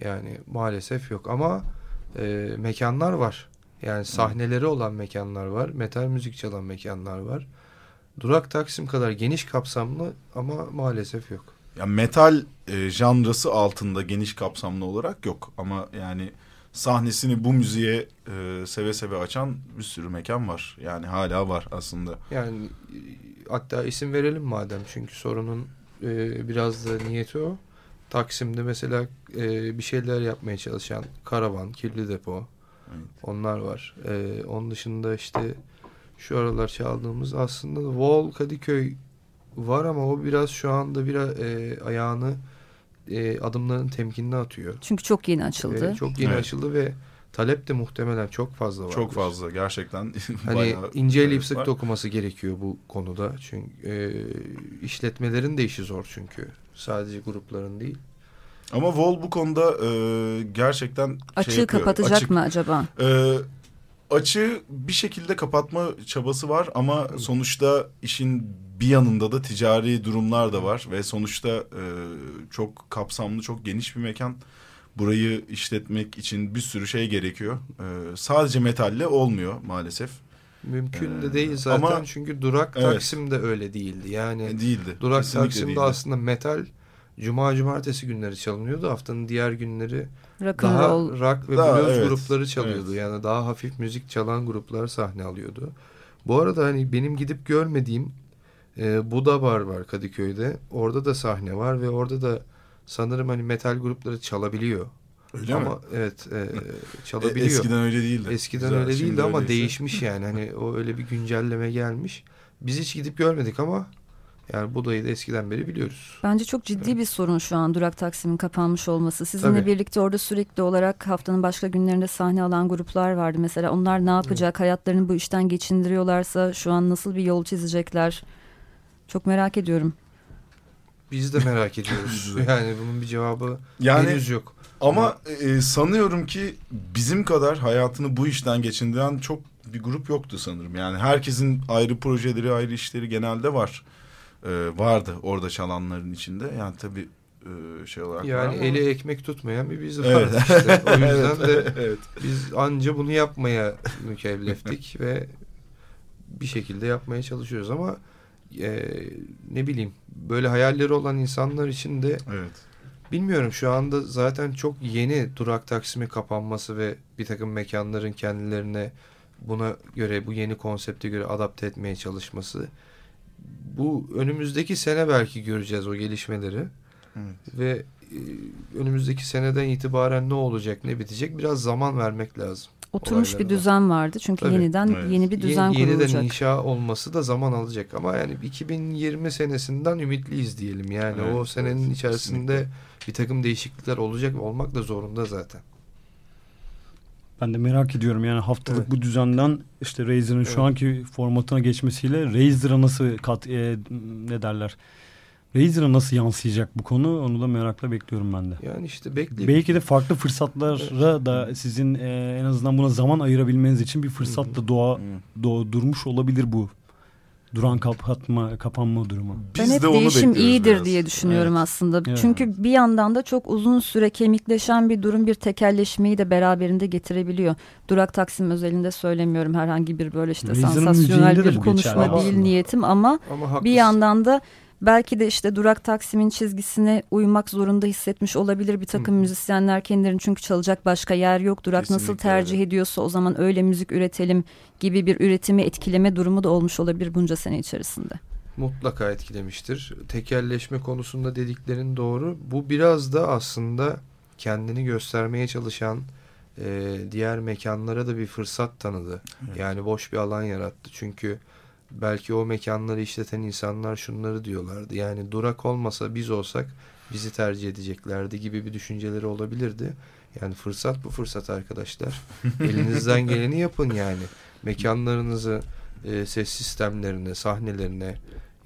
Yani maalesef yok ama e, mekanlar var. Yani sahneleri olan mekanlar var. Metal müzik çalan mekanlar var. Durak Taksim kadar geniş kapsamlı ama maalesef yok. Ya metal e, janrası altında geniş kapsamlı olarak yok ama yani sahnesini bu müziğe e, seve seve açan bir sürü mekan var. Yani hala var aslında. Yani e, hatta isim verelim madem çünkü sorunun e, biraz da niyeti o. Taksim'de mesela e, bir şeyler yapmaya çalışan Karavan, Kirli Depo Evet. onlar var. E, onun dışında işte şu aralar çaldığımız aslında Wall Kadıköy var ama o biraz şu anda bir e, ayağını e, adımların temkinine atıyor. Çünkü çok yeni açıldı. E, çok yeni Evet. açıldı ve talep de muhtemelen çok fazla var. Çok fazla gerçekten. Hani bayağı inceleyip talep sık var. dokuması gerekiyor bu konuda. Çünkü e, işletmelerin de işi zor çünkü. Sadece grupların değil. Ama Vol bu konuda e, gerçekten Açığı şey yapıyor, kapatacak açık- mı acaba? E, açığı bir şekilde kapatma çabası var ama sonuçta işin bir yanında da ticari durumlar da var ve sonuçta e, çok kapsamlı, çok geniş bir mekan. Burayı işletmek için bir sürü şey gerekiyor. E, sadece metalle olmuyor maalesef. Mümkün de değil zaten ama- çünkü Durak Evet. Taksim de öyle değildi. Yani E, değildi. Durak Kesinlikle Taksim'de değildi. aslında metal Cuma cumartesi günleri çalınıyordu. Haftanın diğer günleri Rock and daha roll. rock ve Daha, blues evet, grupları çalıyordu. evet. Yani daha hafif müzik çalan gruplar sahne alıyordu. Bu arada hani benim gidip görmediğim e, Buda Bar var Kadıköy'de. Orada da sahne var ve orada da sanırım hani metal grupları çalabiliyor. Öyle ama mi? evet e, E, çalabiliyor. Eskiden öyle değildi. Eskiden Güzel, öyle değildi ama öyleyse. değişmiş yani. Hani o öyle bir güncelleme gelmiş. Biz hiç gidip görmedik ama yani Buda'yı da eskiden beri biliyoruz. Bence çok ciddi bir sorun şu an Durak Taksim'in kapanmış olması. Sizinle Tabii. birlikte orada sürekli olarak haftanın başka günlerinde sahne alan gruplar vardı. Mesela onlar ne yapacak? Hayatlarını bu işten geçindiriyorlarsa şu an nasıl bir yol çizecekler? Çok merak ediyorum. Biz de merak ediyoruz. Yani bunun bir cevabı Yani henüz yok. Ama e, sanıyorum ki bizim kadar hayatını bu işten geçindiren çok bir grup yoktu sanırım. Yani herkesin ayrı projeleri, ayrı işleri genelde var. E, vardı orada çalanların içinde. Yani tabii e, şey olarak Yani ama- eli ekmek tutmayan bir biz Evet. vardı işte. O yüzden de evet. biz anca bunu yapmaya mükelleftik ve bir şekilde yapmaya çalışıyoruz ama e, ne bileyim böyle hayalleri olan insanlar için de Evet. bilmiyorum şu anda zaten çok yeni durak taksimi kapanması ve bir takım mekanların kendilerine buna göre bu yeni konsepte göre adapte etmeye çalışması bu önümüzdeki sene belki göreceğiz o gelişmeleri Evet. ve e, önümüzdeki seneden itibaren ne olacak ne bitecek biraz zaman vermek lazım. Oturmuş bir düzen vardı. Çünkü Tabii. yeniden Evet. yeni bir düzen Yeni, yeniden kurulacak. inşa olması da zaman alacak ama yani 2020 senesinden ümitliyiz diyelim. Yani Evet, o senenin evet, içerisinde kesinlikle. bir takım değişiklikler olacak olmak da zorunda zaten. Ben de merak ediyorum yani haftalık Evet. bu düzenden işte Razer'ın Evet. şu anki formatına geçmesiyle Razer'a nasıl kat e, ne derler? Razer'a nasıl yansıyacak bu konu onu da merakla bekliyorum ben de. Yani işte bekleyip Belki de farklı fırsatlara da sizin e, en azından buna zaman ayırabilmeniz için bir fırsat da doğa, doğ, durmuş olabilir bu duran kapatma kapanma durumu. Ben Biz hep de değişim iyidir biraz. diye düşünüyorum Evet. aslında. Evet. Çünkü bir yandan da çok uzun süre kemikleşen bir durum bir tekelleşmeyi de beraberinde getirebiliyor. Durak Taksim özelinde söylemiyorum herhangi bir böyle işte Razer'ın sansasyonel bir konuşma değil niyetim ama ama haklısın. bir yandan da belki de işte Durak Taksim'in çizgisine uymak zorunda hissetmiş olabilir bir takım Hı. müzisyenler kendilerini çünkü çalacak başka yer yok. Durak nasıl Kesinlikle tercih öyle. ediyorsa o zaman öyle müzik üretelim gibi bir üretimi etkileme durumu da olmuş olabilir bunca sene içerisinde. mutlaka etkilemiştir. Tekelleşme konusunda dediklerin doğru. Bu biraz da aslında kendini göstermeye çalışan e, diğer mekanlara da bir fırsat tanıdı. Evet. Yani boş bir alan yarattı. Çünkü belki o mekanları işleten insanlar şunları diyorlardı. Yani durak olmasa biz olsak bizi tercih edeceklerdi gibi bir düşünceleri olabilirdi. Yani fırsat bu fırsat arkadaşlar. Elinizden geleni yapın yani. Mekanlarınızı, e, ses sistemlerine, sahnelerine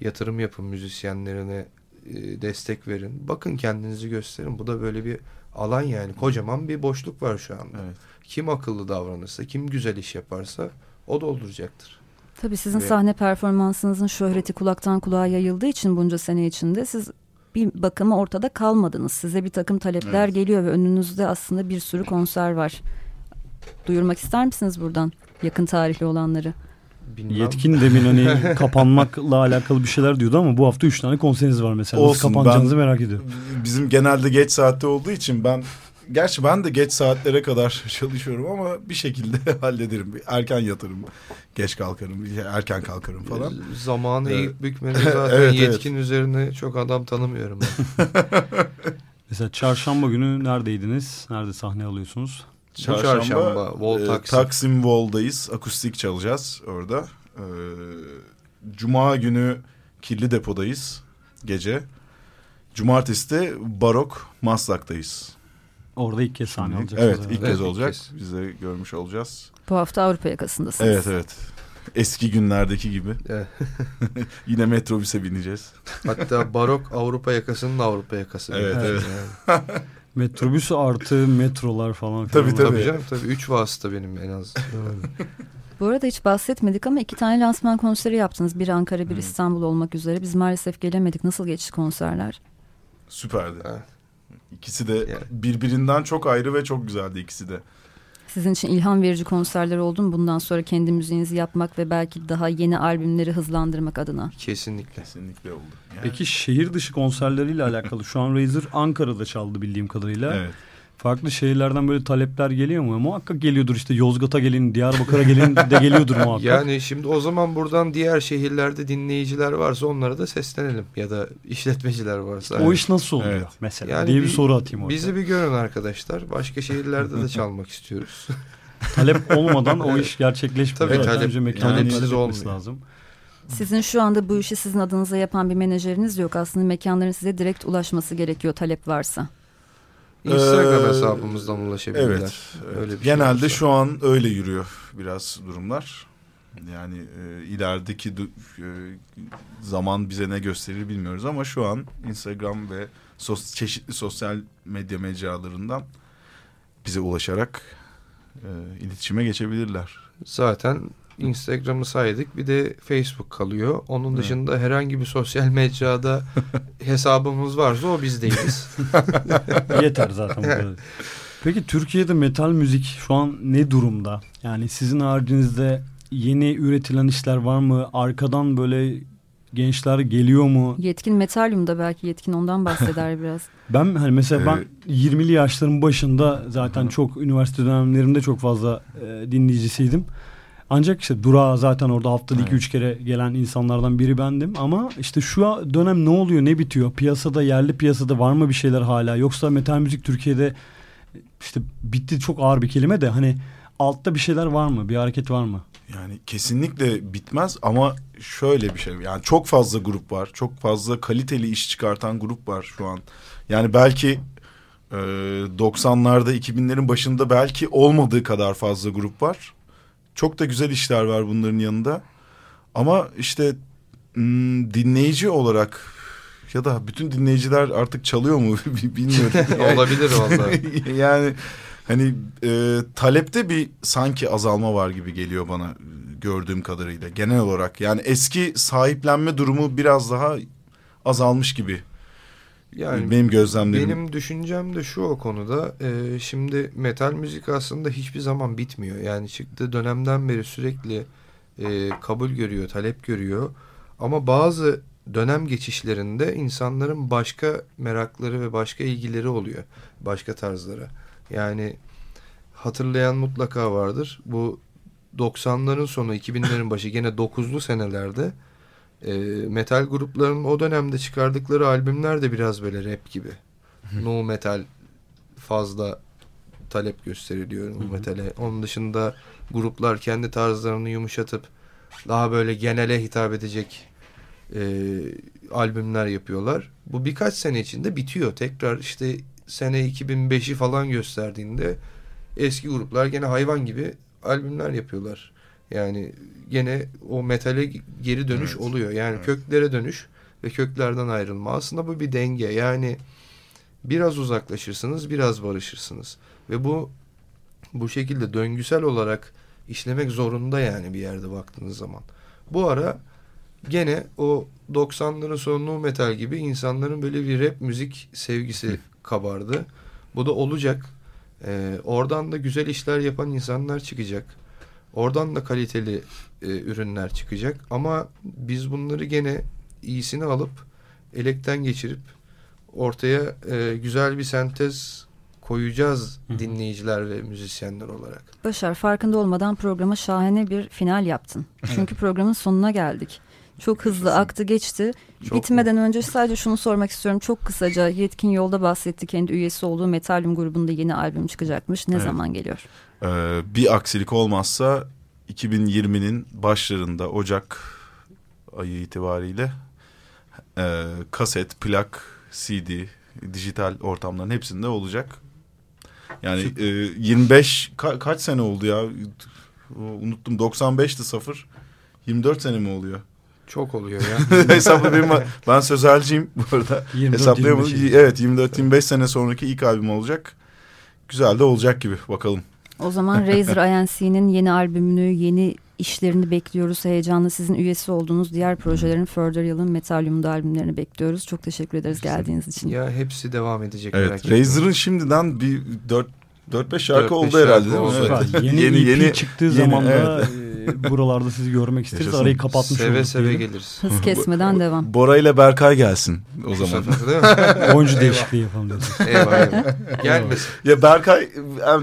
yatırım yapın, müzisyenlerine e, destek verin. Bakın kendinizi gösterin. Bu da böyle bir alan yani. Kocaman bir boşluk var şu anda. Evet. Kim akıllı davranırsa, kim güzel iş yaparsa o dolduracaktır. Tabii sizin Ve- sahne performansınızın şöhreti kulaktan kulağa yayıldığı için bunca sene içinde siz bir bakıma ortada kalmadınız. Size bir takım talepler Evet. geliyor ve önünüzde aslında bir sürü konser var. Duyurmak ister misiniz buradan yakın tarihli olanları? Bilmem. Yetkin demin hani kapanmakla alakalı bir şeyler diyordu ama bu hafta 3 tane konseriniz var mesela. Nasıl Olsun, kapanacağınızı ben- merak ediyorum. Bizim genelde geç saatte olduğu için ben gerçi ben de geç saatlere kadar çalışıyorum ama bir şekilde hallederim. Erken yatırım, geç kalkarım, erken kalkarım falan. E, Zamanı Evet. eğip bükmede zaten Evet, evet. yetkin üzerine çok adam tanımıyorum ben. Mesela çarşamba günü neredeydiniz? Nerede sahne alıyorsunuz? Bu çarşamba, Vol e, Taksim. Taksim Vol'dayız. Akustik çalacağız orada. E, Cuma günü Kirli Depo'dayız gece. Cumartesi de Barok Maslak'tayız. Orada ilk kez sahne alacaksınız. Evet ilk Evet, kez ilk olacak. kez. Biz de görmüş olacağız. Bu hafta Avrupa yakasındasınız. Evet evet. Eski günlerdeki gibi. Evet. Yine metrobüse bineceğiz. Hatta barok Avrupa yakasının Avrupa yakası. Evet, Yani. evet. Metrobüs artı metrolar falan. Tabii, filan. Tabii canım tabii. Üç vasıta benim en az. Bu arada hiç bahsetmedik ama iki tane lansman konseri yaptınız. Bir Ankara, bir İstanbul olmak üzere. Biz maalesef gelemedik. Nasıl geçti konserler? Süperdi. Evet. İkisi de Yani. birbirinden çok ayrı ve çok güzeldi ikisi de. Sizin için ilham verici konserler oldu mu? Bundan sonra kendi müziğinizi yapmak ve belki daha yeni albümleri hızlandırmak adına. Kesinlikle. Kesinlikle oldu. Yani- Peki şehir dışı konserleriyle alakalı şu an Razer Ankara'da çaldı bildiğim kadarıyla. Evet. Farklı şehirlerden böyle talepler geliyor mu? Muhakkak geliyordur işte Yozgat'a gelin, Diyarbakır'a gelin de geliyordur muhakkak. Yani şimdi o zaman buradan diğer şehirlerde dinleyiciler varsa onlara da seslenelim. Ya da işletmeciler varsa. o iş nasıl oluyor Evet. mesela Yani diye bir, bir- soru atayım oraya. Bizi bir görün arkadaşlar. Başka şehirlerde de çalmak istiyoruz. Talep olmadan o iş gerçekleşmiyor. Tabii, talep- önce talep etmesi olmuyor. lazım. Sizin şu anda bu işi sizin adınıza yapan bir menajeriniz yok. Aslında mekanların size direkt ulaşması gerekiyor talep varsa. Instagram Ee, hesabımızdan ulaşabilirler. Evet. Öyle bir şey Genelde olursa. şu an öyle yürüyor biraz durumlar. Yani e, ilerideki e, zaman bize ne gösterir bilmiyoruz ama şu an Instagram ve sos- çeşitli sosyal medya mecralarından bize ulaşarak e, iletişime geçebilirler. Zaten Instagram'ı saydık. Bir de Facebook kalıyor. Onun Evet. dışında herhangi bir sosyal mecrada hesabımız varsa o biz değiliz. Yeter zaten bu kadar. Peki Türkiye'de metal müzik şu an ne durumda? Yani sizin haricinizde yeni üretilen işler var mı? Arkadan böyle gençler geliyor mu? Yetkin Metalyum'da belki Yetkin ondan bahseder biraz. Ben hani mesela ben Evet. 20'li yaşların başında zaten çok üniversite dönemlerimde çok fazla e, dinleyicisiydim. Ancak işte Dura zaten orada haftada Evet. 2-3 kere gelen insanlardan biri bendim. Ama işte şu dönem ne oluyor ne bitiyor? Piyasada yerli piyasada var mı bir şeyler hala? Yoksa metal müzik Türkiye'de işte bitti çok ağır bir kelime de hani altta bir şeyler var mı? Bir hareket var mı? Yani kesinlikle bitmez ama şöyle bir şey. Yani çok fazla grup var. Çok fazla kaliteli iş çıkartan grup var şu an. Yani belki e, 90'larda 2000'lerin başında belki olmadığı kadar fazla grup var. Çok da güzel işler var bunların yanında. Ama işte hmm, dinleyici olarak ya da bütün dinleyiciler artık çalıyor mu bilmiyorum. Yani- Olabilir vallahi. yani hani e, talepte bir sanki azalma var gibi geliyor bana gördüğüm kadarıyla genel olarak. Yani eski sahiplenme durumu biraz daha azalmış gibi. Yani benim gözlemlerim. Benim düşüncem de şu o konuda. e, şimdi metal müzik aslında hiçbir zaman bitmiyor. Yani çıktığı dönemden beri sürekli e, kabul görüyor, talep görüyor. Ama bazı dönem geçişlerinde insanların başka merakları ve başka ilgileri oluyor. Başka tarzlara. Yani hatırlayan mutlaka vardır. Bu 90'ların sonu 2000'lerin başı gene 9'lu senelerde e, metal gruplarının o dönemde çıkardıkları albümler de biraz böyle rap gibi. no metal fazla talep gösteriliyor no metale. Onun dışında gruplar kendi tarzlarını yumuşatıp daha böyle genele hitap edecek e, albümler yapıyorlar. Bu birkaç sene içinde bitiyor. Tekrar işte sene 2005'i falan gösterdiğinde eski gruplar gene hayvan gibi albümler yapıyorlar. Yani gene o metale geri dönüş Evet, oluyor. Yani evet. köklere dönüş ve köklerden ayrılma. Aslında bu bir denge. Yani biraz uzaklaşırsınız, biraz barışırsınız. Ve bu bu şekilde döngüsel olarak işlemek zorunda yani bir yerde baktığınız zaman. Bu ara gene o 90'ların sonu metal gibi insanların böyle bir rap müzik sevgisi kabardı. Bu da olacak. Ee, oradan da güzel işler yapan insanlar çıkacak. Oradan da kaliteli e, ürünler çıkacak. Ama biz bunları gene iyisini alıp elekten geçirip ortaya e, güzel bir sentez koyacağız Hı dinleyiciler ve müzisyenler olarak. Başar farkında olmadan programa şahane bir final yaptın. Çünkü programın sonuna geldik. Çok hızlı aktı geçti. Çok Bitmeden önce sadece şunu sormak istiyorum. Çok kısaca Yetkin Yolda bahsetti. Kendi üyesi olduğu Metalium grubunda yeni albüm çıkacakmış. Ne Evet. zaman geliyor? Ee, bir aksilik olmazsa 2020'nin başlarında Ocak ayı itibariyle e, kaset, plak, CD, dijital ortamların hepsinde olacak. Yani e, 25 ka- kaç sene oldu ya? Unuttum 95'ti sıfır. 24 sene mi oluyor? Çok oluyor ya. Hesaplı benim ben sözelciyim bu arada. 24 Hesaplayamadım. 25. Evet 24-25 sene sonraki ilk albüm olacak. Güzel de olacak gibi bakalım. O zaman Razer INC'nin yeni albümünü, yeni işlerini bekliyoruz. Heyecanla sizin üyesi olduğunuz diğer projelerin Further Yıl'ın Metalium'da albümlerini bekliyoruz. Çok teşekkür ederiz geldiğiniz için. ya hepsi devam edecek. Evet. Razer'ın şimdiden bir 4 4-5 şarkı 4-5 oldu şarkı herhalde değil mi? Evet. Yeni, Yeni- EP yeni- çıktığı yeni, zaman da evet. e, buralarda sizi görmek isteriz. Yaşasın. Arayı kapatmış Seve olduk seve diyelim. geliriz. Hız kesmeden devam. Bora ile Berkay gelsin o zaman. sefer değil mi? Oyuncu değişikliği yapalım eyvah eyvah. Gelmesin. ya Berkay e,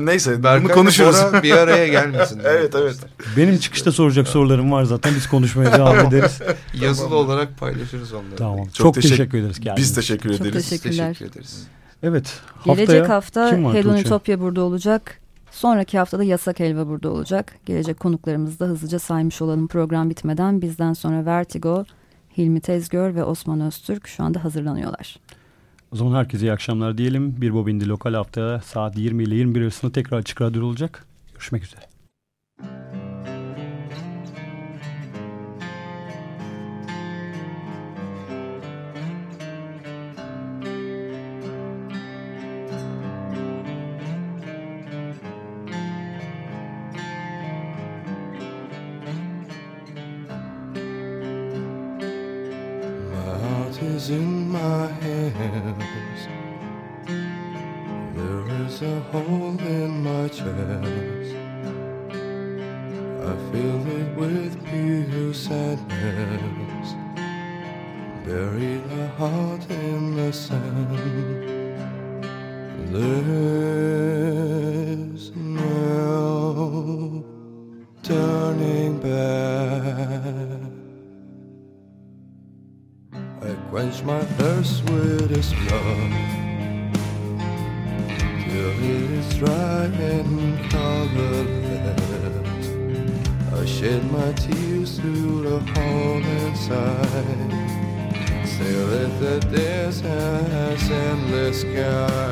neyse Berkay bunu konuşuruz. Bora bir araya gelmesin. Evet, evet. Benim çıkışta soracak sorularım var zaten. Biz konuşmaya devam ederiz. Yazılı olarak paylaşırız onları. Tamam. Çok, Çok teşekkür- ederiz. Biz teşekkür Çok ederiz. teşekkürler. Teşekkür ederiz. Evet. Gelecek hafta Hedon? Ütopya burada olacak. Sonraki haftada Yasak Elva burada olacak. Gelecek konuklarımızı da hızlıca saymış olalım program bitmeden. Bizden sonra Vertigo, Hilmi Tezgör ve Osman Öztürk şu anda hazırlanıyorlar. O zaman herkese iyi akşamlar diyelim. Bir Bobindi Lokal haftaya saat 20 ile 21 arasında tekrar açık radyo olacak. Görüşmek üzere. Hole in my chest. I fill it with pure sadness. Bury the heart in the sand. There's no turning back. I quench my thirst with side. Sail at the distance and the sky.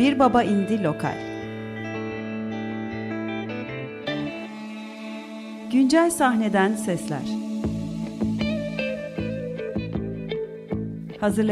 Bir Baba indi Lokal. Güncel sahneden sesler. Hazırlayan